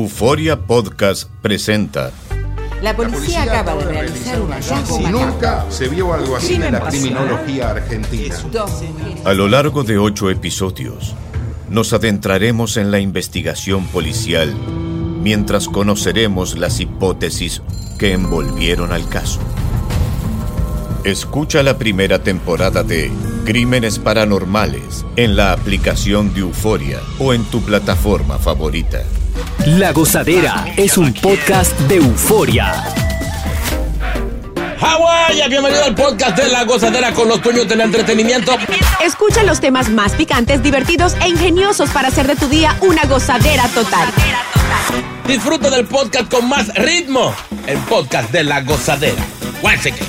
Euforia Podcast presenta. La policía acaba de realizar un hallazgo Si nunca se vio algo así en la criminología argentina. A lo largo de ocho episodios, nos adentraremos en la investigación policial mientras conoceremos las hipótesis que envolvieron al caso. Escucha la primera temporada de Crímenes Paranormales en la aplicación de Euforia o en tu plataforma favorita. La Gozadera es un podcast de euforia. Hawái, bienvenido al podcast de La Gozadera con los dueños del entretenimiento. Escucha los temas más picantes, divertidos e ingeniosos para hacer de tu día una gozadera total. Disfruta del podcast con más ritmo. El podcast de La Gozadera. Guáchate.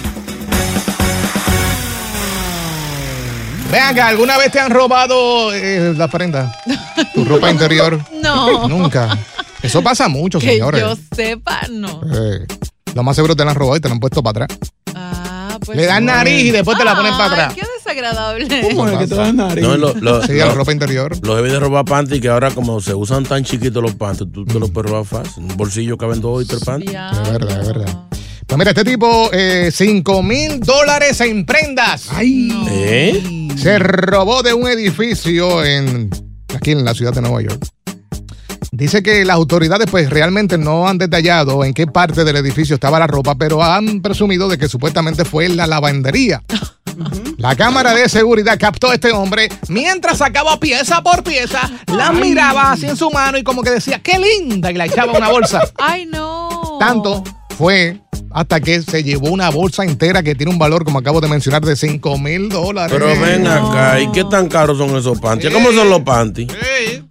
Vean acá, ¿alguna vez te han robado eh, la prenda? Tu ropa interior. No. Nunca. Eso pasa mucho, Que señores. yo sepa, no. Eh, lo más seguro te la han robado y te la han puesto para atrás. Ah, pues. Le dan nariz y después te la ponen para Ay, atrás. qué desagradable. No, lo, lo- Sí, lo- la ropa interior. Los debes de robar panty que ahora como se usan tan chiquitos los panty, tú te los puedes robar fácil. Un bolsillo caben dos y tres panty. Ya. Es verdad, es verdad. Pues mira, este tipo, eh, 5 mil dólares en prendas. ¿Eh? Se robó de un edificio en aquí en la ciudad de Nueva York. Dice que las autoridades pues realmente no han detallado en qué parte del edificio estaba la ropa, pero han presumido de que supuestamente fue en la lavandería. La cámara de seguridad captó a este hombre mientras sacaba pieza por pieza, la miraba así en su mano y como que decía, qué linda, y la echaba a una bolsa. Ay, no. Tanto fue hasta que se llevó una bolsa entera que tiene un valor, como acabo de mencionar, de 5 mil dólares. Pero ven acá, ¿y qué tan caros son esos panty? ¿Cómo son los panty?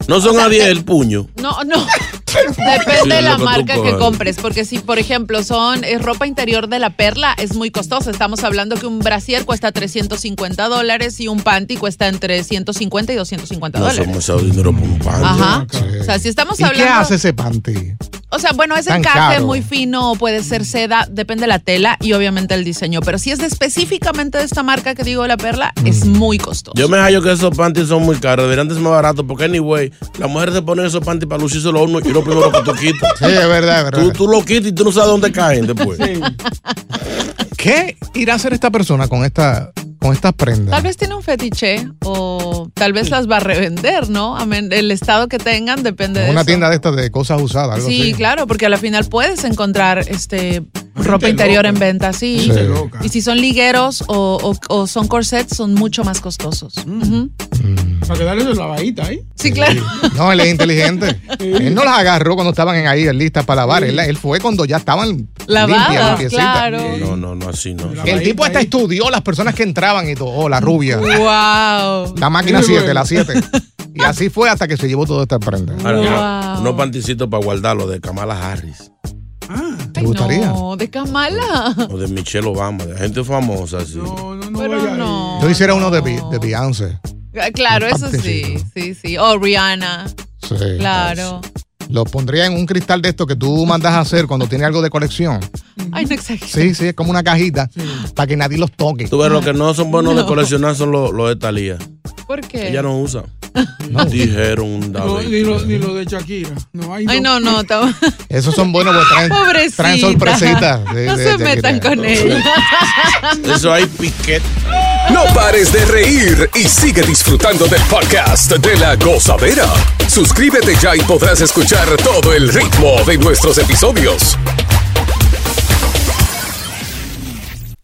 No son a 10 el puño. No, no. Depende de la lo marca que compres, porque si, por ejemplo, son es ropa interior de la perla, es muy costosa. Estamos hablando que un brasier cuesta 350 dólares y un panty cuesta entre 150 y 250 No dólares. somos ese dinero por un panty. Ajá. O sea, si estamos ¿Y qué hablando. hace ese panty? O sea, bueno, es encaje muy fino, puede ser seda, depende de la tela y obviamente el diseño. Pero si es de específicamente de esta marca que digo la perla, es muy costoso. Yo me hallo que esos panties son muy caros, deberían de ser más baratos, porque anyway, las mujeres se ponen esos panties para lucirse los uno y lo primero que tú quitas. Sí, es verdad, es verdad. Tú, tú lo quitas y tú no sabes dónde caen después. ¿Qué irá a hacer esta persona con esta con estas prendas? Tal vez tiene un fetiche o tal vez las va a revender, ¿no? Amén, El estado que tengan depende de Una tienda de estas de cosas usadas, algo Sí, así. claro, porque a la final puedes encontrar este ropa interior en venta, sí. Sí. Y si son ligueros o, o- o son corsets, son mucho más costosos. Ujú. Para quedarle su lavadita ahí. Sí, claro. No, él es inteligente. él no las agarró cuando estaban en ahí listas para lavar. Él, él fue cuando ya estaban Lavadas, limpias, limpiecitas. claro. No, no, no, así no. El tipo hasta estudió las personas que entraban y todo. Oh, la rubia. Wow. La máquina Muy 7, bueno. la 7. Y así fue hasta que se llevó toda esta prenda. Ahora, Wow. unos panticitos para guardarlo de Kamala Harris ¿Te gustaría? No, de Kamala. o de Michelle Obama, de gente famosa así. No, no, no Pero. Yo hiciera uno de, de Beyoncé. Ah, Claro, eso sí, sí, sí. O Rihanna, Sí. claro. Lo pondría en un cristal de esto que tú mandas a hacer cuando tiene algo de colección. Ay, no exageres. Sí, sí, es como una cajita para que nadie los toque. Tú ves, los que no son buenos de coleccionar son los, los de Talía. ¿Por qué? Ella no usa. Dijeron, No, David. ni, lo, ni lo de Shakira. No, hay Ay, no, no, Esos son buenos porque traen, pobrecita. traen sorpresitas. de- no de- se de- metan con ella. Eso hay piquet. No pares de reír y sigue disfrutando del podcast de la gozadera. Suscríbete ya y podrás escuchar todo el ritmo de nuestros episodios.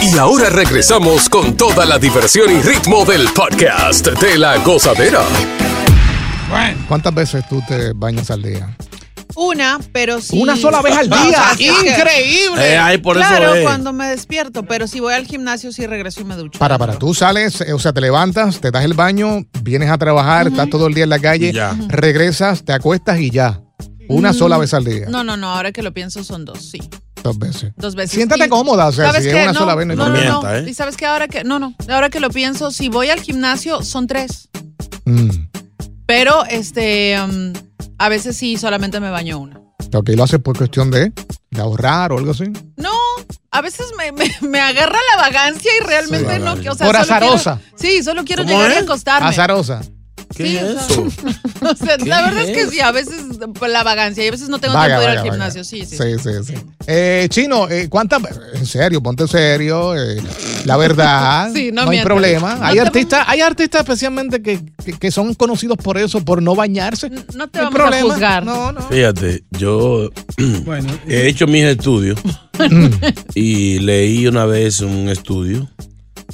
Y ahora regresamos con toda la diversión y ritmo del podcast de la gozadera. ¿Cuántas veces tú te bañas al día? Una, pero sí. Una sola vez al día. ¡Increíble! Eh, ay, por eso claro, es. cuando me despierto, pero si voy al gimnasio sí regreso y me ducho. Para, para, tú sales, eh, o sea, te levantas, te das el baño, vienes a trabajar, estás todo el día en la calle, Ya. regresas, te acuestas y ya. Una Mm. sola vez al día. No, no, no, ahora que lo pienso son dos, sí. Dos veces. Dos veces. Siéntate Y- cómoda, o sea, ¿sabes si es una No, sola vez, no no, no, no. Mienta, ¿eh? Y sabes que ahora que, no, no, ahora que lo pienso, si voy al gimnasio son tres. Mm. Pero, este, um, a veces sí solamente me baño una. Ok, lo haces por cuestión de, de ahorrar o algo así. No, a veces me, me, me agarra la vagancia y realmente Sí. no, o sea, Por quiero- azarosa. sí, solo quiero ¿Cómo llegar y es? acostarme. Azarosa. ¿Qué Sí, es eso? O sea, ¿Qué la verdad es es que sí, a veces por la vagancia y a veces no tengo Vaga, tiempo de ir al vaga. gimnasio. Sí, sí. Sí, sí, sí. Eh, Chino, eh, ¿cuántas? En serio, ponte serio. eh, la verdad, Sí, no hay problema. No hay artistas, hay artistas especialmente que, que, que son conocidos por eso, por no bañarse. No te No vamos a juzgar. No, no. Fíjate, yo Bueno, he hecho mis estudios y leí una vez un estudio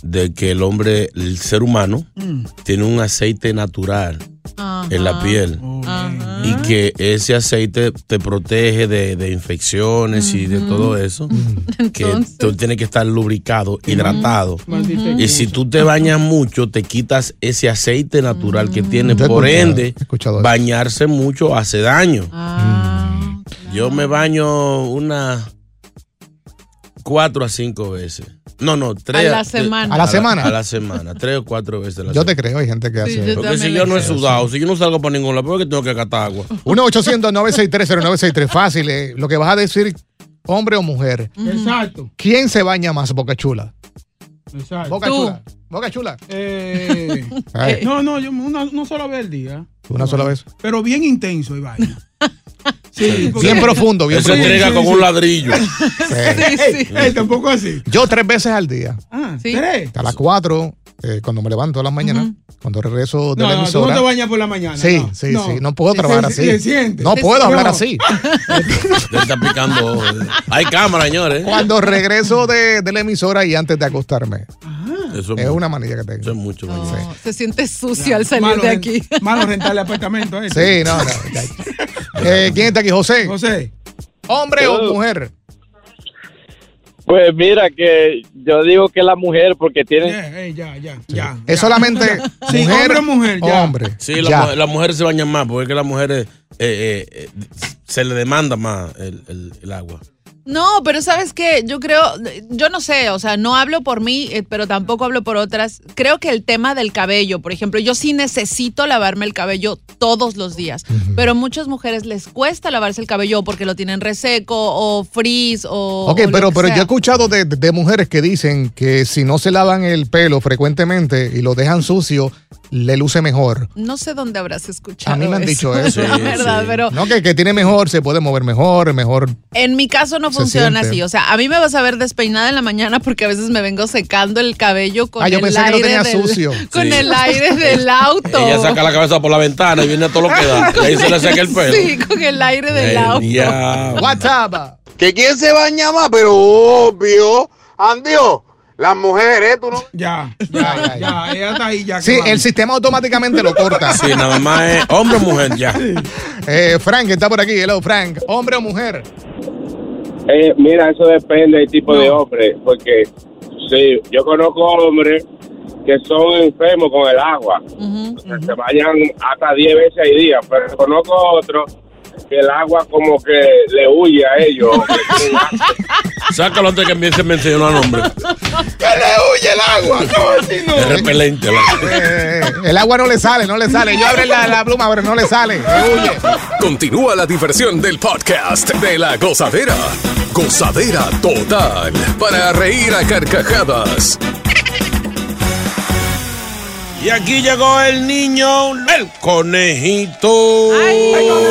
de que el hombre, el ser humano, Mm. tiene un aceite natural Ajá. en la piel Ajá. y que ese aceite te protege de, de infecciones y de todo eso. Que Entonces- tú tienes que estar lubricado, hidratado. maldita Y si tú te bañas mucho, te quitas ese aceite natural que tiene. Por escuchado- ende, bañarse mucho hace daño. Ah, Yo me baño unas cuatro a cinco veces. No, no, tres. A la semana. ¿A la semana? A la semana, tres o cuatro veces a la Yo semana. te creo, hay gente que hace yo eso. Porque si yo no he sudado, si yo no salgo para ningún lado, ¿por qué tengo que catar agua? 1-800-963-0963. Fácil. eh, Lo que vas a decir, hombre o mujer. Exacto, ¿Quién se baña más, Boca Chula? exacto. Boca Tú. Chula. Boca Chula. Eh, no, no, yo una, una sola vez al día. una sola vez. Pero bien intenso y vaina. Sí, Bien profundo, bien Él se profundo. entrega con un ladrillo. Ey, tampoco así. Yo tres veces al día. Ah, Sí. ¿tres? A las cuatro, eh, cuando me levanto a las mañanas, cuando regreso de No, la no, tú emisora. no te bañas por la mañana. Sí, no, sí, sí. No puedo trabajar así. No puedo hablar No. así. Él está picando. Hay cámara, señores. Cuando regreso de, de la emisora y antes de acostarme. Eso Es es, una manilla que eso tengo. es mucho. no, se siente sucio al salir Malo de aquí. Malo rentarle apartamento a este. Sí, no, no. Eh, ¿Quién está aquí? José. José. ¿Hombre o mujer? Pues mira que yo digo que la mujer porque tiene Yeah, ya, ya, ya. Es solamente Sí, mujer hombre o mujer, ya. Hombre. Sí, la las mujeres se bañan más porque es que las mujeres eh, eh, eh, se le demanda más el, el- el agua. No, pero sabes qué, yo creo, yo no sé, o sea, no hablo por mí, eh, pero tampoco hablo por otras. Creo que el tema del cabello, por ejemplo, yo sí necesito lavarme el cabello todos los días, pero muchas mujeres les cuesta lavarse el cabello porque lo tienen reseco o frizz o... Ok, o pero, que pero sea. yo he escuchado de, de mujeres que dicen que si no se lavan el pelo frecuentemente y lo dejan sucio, le luce mejor. No sé dónde habrás escuchado A mí me han dicho eso. la verdad, sí. pero No, que, que tiene mejor, se puede mover mejor, mejor. en mi caso no funciona siente. así. O sea, a mí me vas a ver despeinada en la mañana porque a veces me vengo secando el cabello con Ah, yo el pensé que lo aire tenía del, sucio. con Sí. el aire del auto. Ella saca la cabeza por la ventana y viene todo lo que da. Y ahí se le seca el pelo. Sí, con el aire del El auto. WhatsApp. ¿Que quién se baña más? Pero obvio. Andio, Las mujeres, tú no. Ya, ya, ya, ella está ahí ya. Sí, el sistema automáticamente lo corta. Sí, nada más es hombre o mujer, ya. Eh, Frank está por aquí. Hello, Frank. ¿Hombre o mujer? Eh, mira, eso depende del tipo de hombre, porque sí, yo conozco hombres que son enfermos con el agua, O sea, se vayan hasta 10 veces al día, pero conozco otros que el agua como que le huye a ellos. Sácalo antes que empiece a mencionar nombre. ¡Que le huye el agua! ¿Cómo así no? Es repelente. Eh, el agua no le sale, no le sale. Yo abro la, la pluma, pero no le sale. Le huye. Continúa la diversión del podcast de la gozadera. Gozadera total. Para reír a carcajadas. Y aquí llegó el niño, el conejito. Llegó.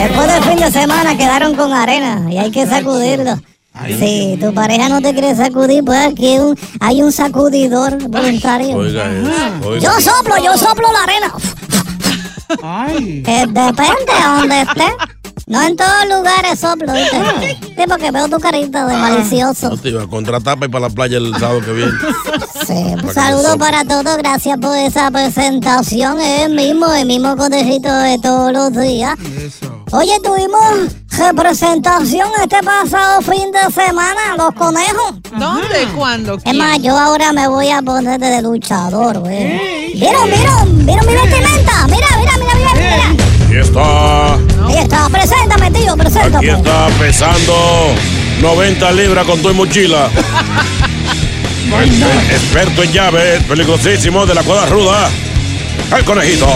Después del fin de semana quedaron con arena y hay que sacudirlo. Si tu pareja no te quiere sacudir, pues aquí hay un, hay un sacudidor voluntario. Oiga. Yo soplo, yo soplo la arena. Eh, depende de donde esté. No en todos lugares soplo, ¿viste? Sí, porque veo tu carita de malicioso. No te iba a contratar para ir para la playa el sábado que viene. Sí, un saludo para todos, gracias por esa presentación. Es el mismo, el mismo conejito de todos los días. Oye, tuvimos representación este pasado fin de semana, los conejos. ¿Dónde? ¿Cuándo? Es más, yo ahora me voy a poner de luchador, güey. ¿Vieron, vieron? ¿Vieron mi preséntame. está pesando 90 libras con tu mochila. El experto en llaves, peligrosísimo de la cuadra ruda. El conejito.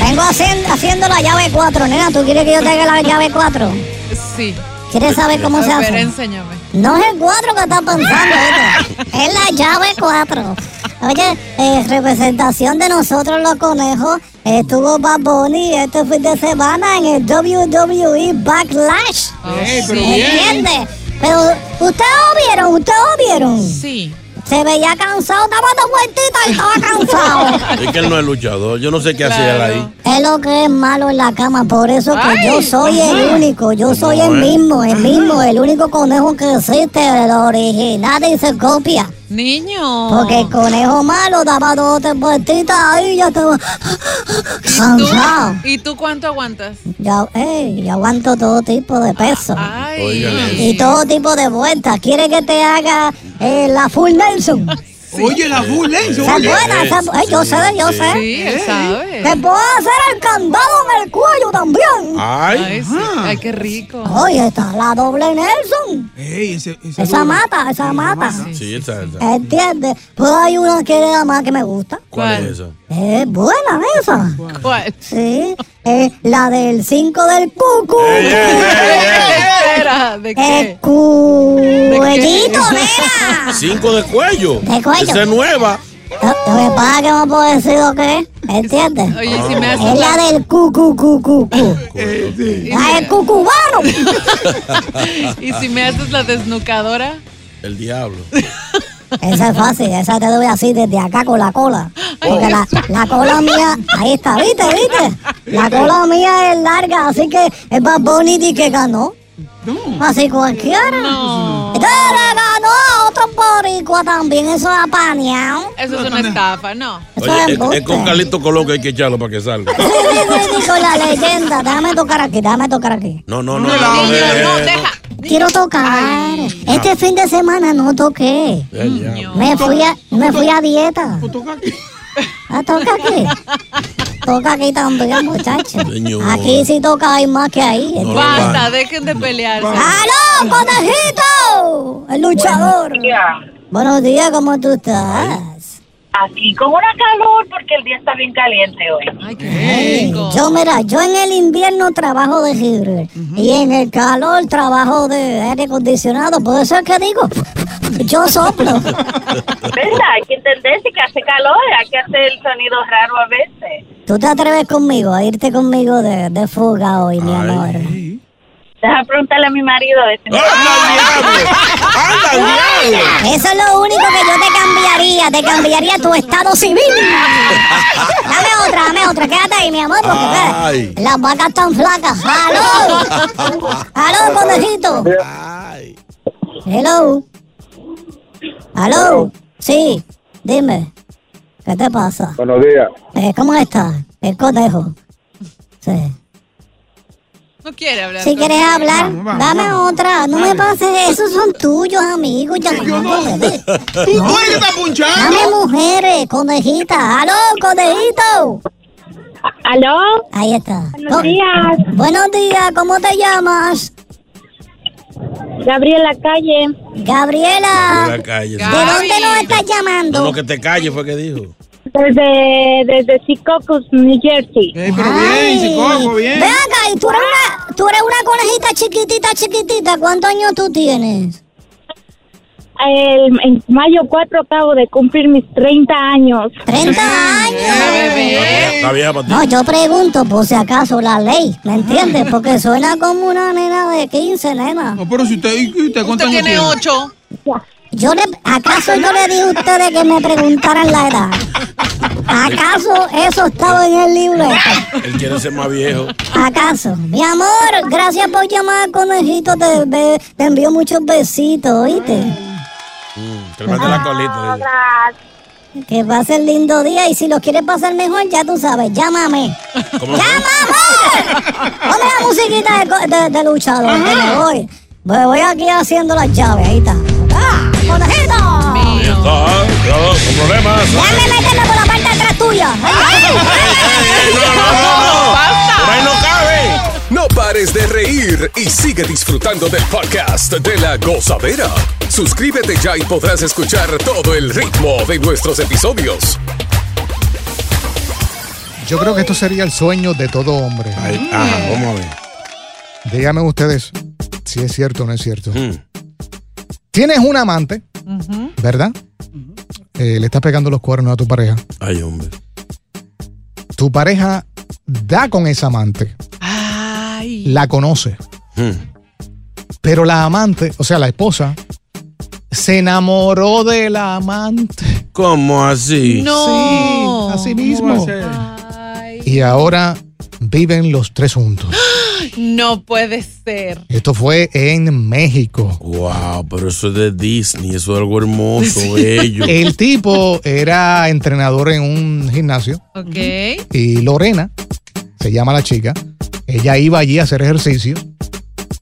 Vengo haciendo, haciendo la llave 4, nena. ¿Tú quieres que yo te haga la llave 4? Sí. ¿Quieres saber cómo se A ver, hace? enséñame. No es el 4 que estás pensando, es la llave 4. Oye, eh, representación de nosotros los conejos. Estuvo Bad Bunny este fin de semana en el WWE Backlash. Bien. ¿Entiendes? Pero ustedes lo vieron, ustedes lo vieron. Sí. Se veía cansado, estaba de vueltita y estaba cansado. Es que él no es luchador. Yo no sé qué hacía él ahí. Es lo que es malo en la cama, por eso que yo soy el único, yo soy el mismo, el mismo, el único conejo que existe, el original y se copia. Niño. Porque el conejo malo daba dos o tres vueltitas ahí y ya estaba cansado. ¿Y tú cuánto aguantas? Ya, ey, yo aguanto todo tipo de peso. Y todo tipo de vueltas. ¿Quiere que te haga eh, la full Nelson? Oye, la. Esa es oye. buena, eh, yo sé, yo sé. Sí, él sabe. Te puedo hacer el candado en el cuello también. Ay, sí. Ay, qué rico. Oye, está la doble Nelson. Ey, ese, ese Esa duro. mata, esa mata. Sí, esa, esa. ¿Entiendes? Pues hay una que es la más que me gusta. ¿Cuál es esa? Es buena esa. ¿Cuál? Sí, es la del 5 del cucu. Espera, ¿de El qué? cuellito, nena. Cinco de cuello. De cuello. Esa es nueva. Lo lo que pasa es que no puedo decir lo que es. ¿Entiendes? Oye, si me haces Es la del cucu, cucu, cucu. La del cucubano. ¿Y si me haces la desnucadora? El diablo. Esa es fácil, esa te doy así desde acá con la cola. Porque la, la cola mía, ahí está, ¿viste? ¿Viste? La cola mía es larga, así que es más bonita y que ganó. Así cualquiera. Entonces le ganó a otro boricua también, eso es apañado. Eso es una estafa, no. Eso Oye, es es, es con Carlito Colón que hay que echarlo para que salga. Sí, sí, sí, con la leyenda. Déjame tocar aquí, déjame tocar aquí. No, no, no. No, no, niño, eh, no, no. deja. Quiero tocar. Este fin de semana no toqué. Me fui a, me fui a dieta. Ah, toca aquí. Toca aquí también, muchachos. Señor. Aquí sí toca hay más que ahí. No, Basta, dejen de pelearse. ¡Aló, conejito! El luchador. Buenos días, ¿cómo tú estás? Aquí con una calor porque el día está bien caliente hoy. Ay, qué Ey, rico. yo, mira, yo en el invierno trabajo de heater y en el calor trabajo de aire acondicionado. Por eso es que digo, yo soplo. ¿Verdad? Hay que entender si que hace calor, hay que hacer el sonido raro a veces. ¿Tú te atreves conmigo a irte conmigo de, de fuga hoy, mi amor? Deja preguntarle a mi marido. a ver si me- Eso es lo único que yo te cambiaría. Te cambiaría tu estado civil. Dame otra, dame otra. Quédate ahí, mi amor, porque Ay. las vacas están flacas. ¡Aló! ¡Aló, conejito! Hello. ¿Aló? Sí, dime. ¿Qué te pasa? Buenos días. Eh, ¿Cómo estás? El conejo. Sí. No quiere hablar. Si quieres hablar, dame otra. No me pases, esos son tuyos, amigos. Ya yo no. ¿Tú eres que punchando? Dame mujeres, conejita. ¡Aló, conejito! ¿Aló? Ahí está. Buenos Oh, días. Buenos días, ¿cómo te llamas? Gabriela Calle. Gabriela. La calle. ¿De dónde nos estás llamando? No, no, que te calles fue que dijo. Desde, desde Secaucus, New Jersey. pero bien, psicólogo, bien. Ve acá, y tú eres, una, tú eres una conejita chiquitita, chiquitita. ¿Cuántos años tú tienes? El, en mayo 4 acabo de cumplir mis 30 años. ¿30 años? No, yo pregunto por si acaso la ley, ¿me entiendes? Porque suena como una nena de 15, nena. No, pero si usted, ¿y usted Usted años tiene ocho. Yo le, ¿Acaso yo le dije a ustedes que me preguntaran la edad? ¿Acaso eso estaba en el libro? Él quiere ser más viejo. ¿Acaso? Mi amor, gracias por llamar, conejito. Te, be- te envío muchos besitos, ¿oíste? Que le mete la colita. dice. Que pase el lindo día y si lo quieres pasar mejor, ya tú sabes, llámame. ¿Cómo ¡Llámame! Ponme la musiquita de, co- de- de luchador, que me voy. Voy, voy aquí haciendo las llaves, ahí está. ¡Ah! ¡Conejito! Ahí está, cuidado, con problemas. Déjame meterme por la parte no cabe. No pares de reír y sigue disfrutando del podcast de la gozadera. Suscríbete ya y podrás escuchar todo el ritmo de nuestros episodios. Yo creo que esto sería el sueño de todo hombre. Ahí, ajá, vamos a ver. Díganme ustedes si es cierto o no es cierto. Mm. Tienes un amante, ¿verdad? Eh, le estás pegando los cuernos a tu pareja. Ay, hombre. Tu pareja da con esa amante, Ay. la conoce, Mm. pero la amante, o sea, la esposa, se enamoró de la amante. ¿Cómo así? No. Sí, así ¿Cómo va mismo. Y ahora viven los tres juntos. No puede ser. Esto fue en México. Wow, pero eso es de Disney, eso es algo hermoso, bello. El tipo era entrenador en un gimnasio Ok. y Lorena, se llama la chica, ella iba allí a hacer ejercicio,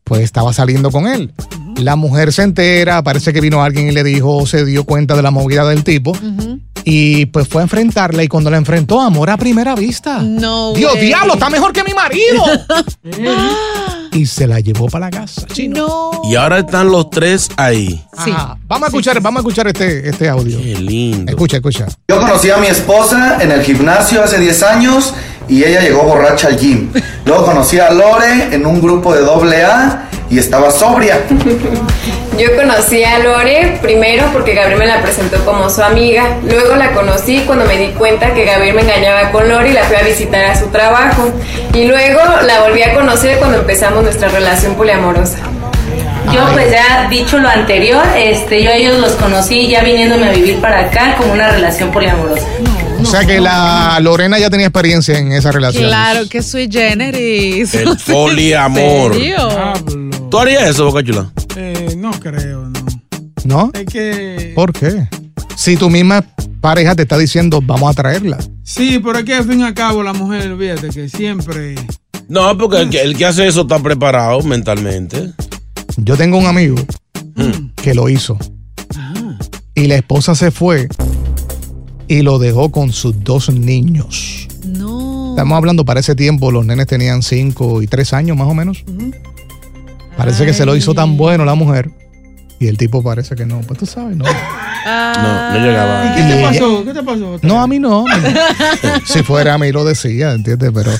pues estaba saliendo con él. La mujer se entera, parece que vino alguien y le dijo, se dio cuenta de la movida del tipo y pues fue a enfrentarla y cuando la enfrentó, amor a primera vista. No. Dios, way. diablo, está mejor que mi marido. y se la llevó para la casa. chino. No. Y ahora están los tres ahí. Ajá. Vamos a escuchar, vamos a escuchar este, este audio. Qué lindo. Escucha, escucha. Yo conocí a mi esposa en el gimnasio hace 10 años y ella llegó borracha al gym. Luego conocí a Lore en un grupo de doble A y estaba sobria. Yo conocí a Lore primero porque Gabriel me la presentó como su amiga. Luego la conocí cuando me di cuenta que Gabriel me engañaba con Lore y la fui a visitar a su trabajo. Y luego la volví a conocer cuando empezamos nuestra relación poliamorosa. Yo pues ya dicho lo anterior, este, yo a ellos los conocí ya viniéndome a vivir para acá como una relación poliamorosa. O sea que la Lorena ya tenía experiencia en esa relación. Claro que soy generis. El poliamor. ¿En serio? ¿Tú harías eso, Boca Chula? Eh, no creo, no. ¿No? Es que. ¿Por qué? Si tu misma pareja te está diciendo, vamos a traerla. Sí, pero es que al fin y al cabo la mujer, fíjate que siempre. No, porque el que, el que hace eso está preparado mentalmente. Yo tengo un amigo que lo hizo. Y la esposa se fue y lo dejó con sus dos niños. No. Estamos hablando para ese tiempo, los nenes tenían cinco y tres años más o menos. Parece que se lo hizo tan bueno la mujer. Y el tipo parece que no, pues tú sabes, no. No, no llegaba. ¿Y qué te pasó? ¿Qué te pasó? No, a mí no. a mí no. si fuera a mí lo decía, ¿entiendes? Pero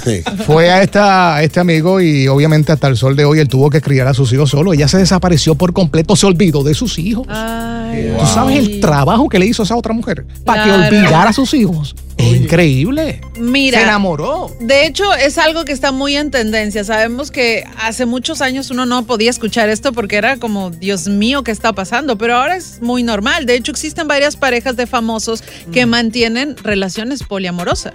fue a, esta, a este amigo y obviamente hasta el sol de hoy él tuvo que criar a sus hijos solo. Ella se desapareció por completo, se olvidó de sus hijos. ¿Tú sabes el trabajo que le hizo esa otra mujer para Claro. que olvidara a sus hijos? Es increíble. Mira, Se enamoró. De hecho, es algo que está muy en tendencia. Sabemos que hace muchos años uno no podía escuchar esto porque era como, Dios mío, ¿qué está pasando? Pero ahora es muy normal. De hecho, existen varias parejas de famosos que mantienen relaciones poliamorosas.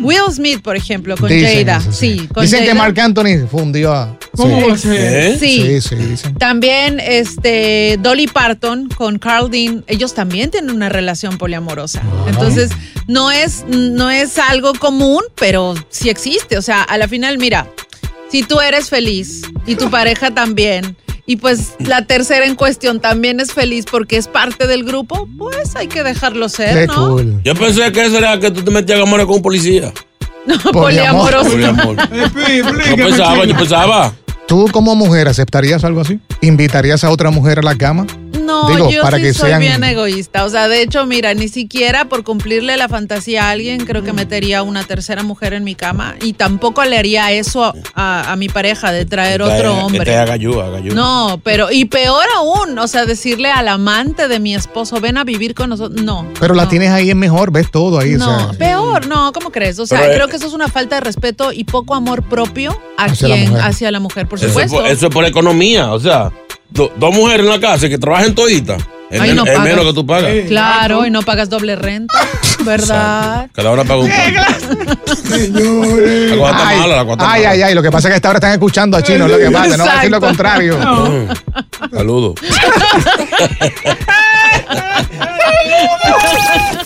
Will Smith, por ejemplo, con Dicen Jada. eso, Sí, con Dicen que. Marc Anthony fundió a. ¿Cómo sí. Sí. Sí, sí, dicen. También este Dolly Parton con Carl Dean, ellos también tienen una relación poliamorosa. Entonces, no es, no es algo común, pero sí existe. O sea, a la final, mira, si tú eres feliz y tu pareja también, y pues la tercera en cuestión también es feliz porque es parte del grupo, pues hay que dejarlo ser, ¿no? Yo pensé que eso era que tú te metías a con un policía. No, poliamoroso. Poliamor. Yo pensaba, yo pensaba. ¿Tú como mujer aceptarías algo así? ¿Invitarías a otra mujer a la cama? No, Digo, yo para sí que soy sean- bien egoísta. O sea, de hecho, mira, ni siquiera por cumplirle la fantasía a alguien, creo que metería una tercera mujer en mi cama. Y tampoco le haría eso a, a- a mi pareja de traer Que te- otro Que te hombre. haga yo, haga yo. No, pero, y peor aún, o sea, decirle al amante de mi esposo, ven a vivir con nosotros. No. Pero la tienes ahí es mejor, ves todo ahí. o No, sea. peor, no, ¿cómo crees? O sea, Pero, eh, creo que eso es una falta de respeto y poco amor propio a Hacia la quien, mujer. hacia la mujer, por Eso es supuesto. por, eso es por economía. O sea, do- dos mujeres en la casa que trabajan toditas. Es, Ay, no menos que tú pagas. Claro, y no pagas doble renta, ¿verdad? Cada una paga un cuarto. La cosa está Ay, mala, la cosa está ay, mala. ay, ay, lo que pasa es que hasta ahora están escuchando a Chino, lo que pasa, no va a decir lo contrario. Mm. Saludos.